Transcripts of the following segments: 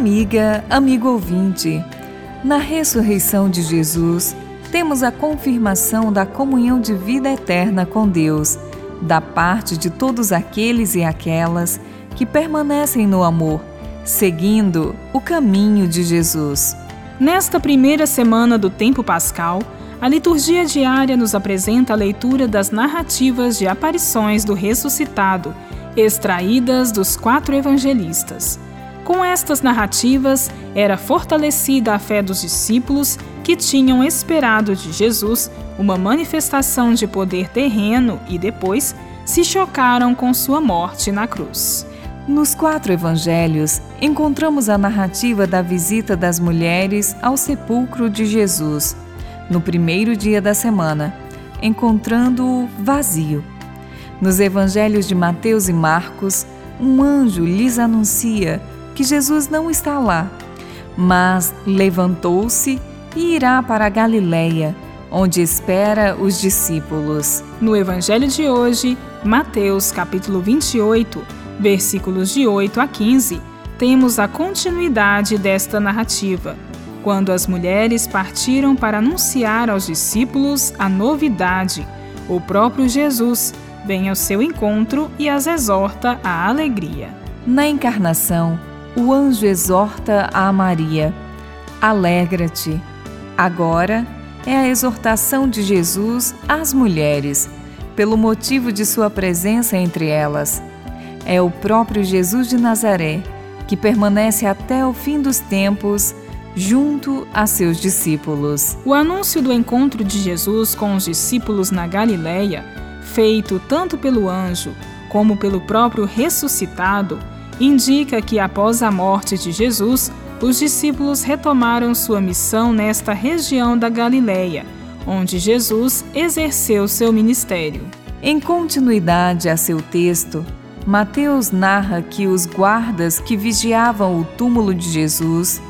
Amiga, amigo ouvinte, na ressurreição de Jesus, temos a confirmação da comunhão de vida eterna com Deus, da parte de todos aqueles e aquelas que permanecem no amor, seguindo o caminho de Jesus. Nesta primeira semana do tempo pascal, a liturgia diária nos apresenta a leitura das narrativas de aparições do ressuscitado, extraídas dos quatro evangelistas. Com estas narrativas, era fortalecida a fé dos discípulos que tinham esperado de Jesus uma manifestação de poder terreno e depois se chocaram com sua morte na cruz. Nos quatro evangelhos, encontramos a narrativa da visita das mulheres ao sepulcro de Jesus, no primeiro dia da semana, encontrando-o vazio. Nos evangelhos de Mateus e Marcos, um anjo lhes anuncia que Jesus não está lá, mas levantou-se e irá para Galiléia, onde espera os discípulos. No evangelho de hoje, Mateus capítulo 28, versículos de 8 a 15, temos a continuidade desta narrativa, quando as mulheres partiram para anunciar aos discípulos a novidade. O próprio Jesus vem ao seu encontro e as exorta à alegria. Na encarnação, o anjo exorta a Maria: Alegra-te. Agora é a exortação de Jesus às mulheres, pelo motivo de sua presença entre elas. É o próprio Jesus de Nazaré que permanece até o fim dos tempos junto a seus discípulos. O anúncio do encontro de Jesus com os discípulos na Galileia, feito tanto pelo anjo como pelo próprio ressuscitado, indica que após a morte de Jesus, os discípulos retomaram sua missão nesta região da Galileia, onde Jesus exerceu seu ministério. Em continuidade a seu texto, Mateus narra que os guardas que vigiavam o túmulo de Jesus,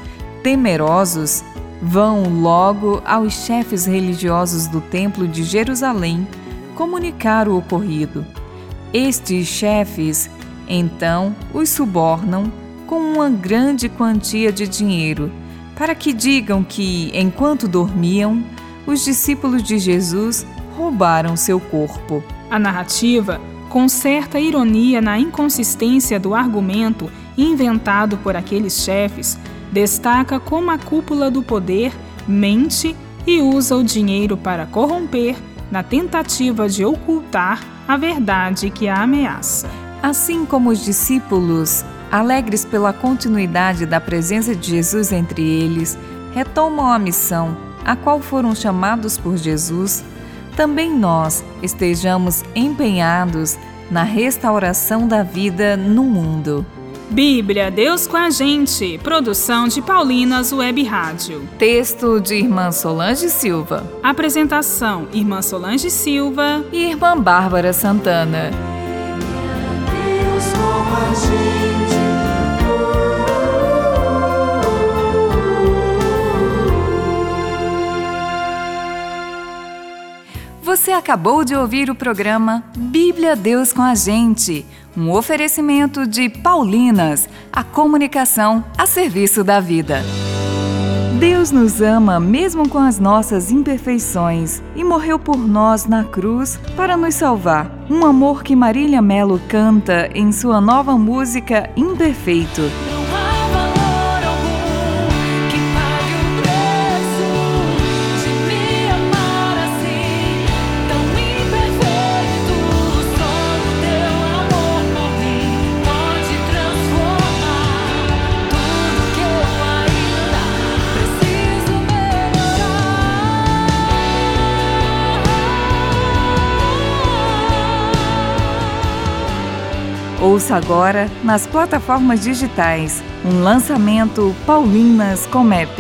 temerosos, vão logo aos chefes religiosos do Templo de Jerusalém comunicar o ocorrido. Estes chefes então os subornam com uma grande quantia de dinheiro, para que digam que, enquanto dormiam, os discípulos de Jesus roubaram seu corpo. A narrativa, com certa ironia na inconsistência do argumento inventado por aqueles chefes, destaca como a cúpula do poder mente e usa o dinheiro para corromper, na tentativa de ocultar a verdade que a ameaça. Assim como os discípulos, alegres pela continuidade da presença de Jesus entre eles, retomam a missão a qual foram chamados por Jesus, também nós estejamos empenhados na restauração da vida no mundo. Bíblia, Deus com a gente. Produção de Paulinas Web Rádio. Texto de Irmã Solange Silva. Apresentação: Irmã Solange Silva e Irmã Bárbara Santana. Você acabou de ouvir o programa Bíblia Deus com a Gente, um oferecimento de Paulinas, a comunicação a serviço da vida. Deus nos ama mesmo com as nossas imperfeições e morreu por nós na cruz para nos salvar. Um amor que Marília Melo canta em sua nova música Imperfeito. Ouça agora nas plataformas digitais um lançamento Paulinas Comep.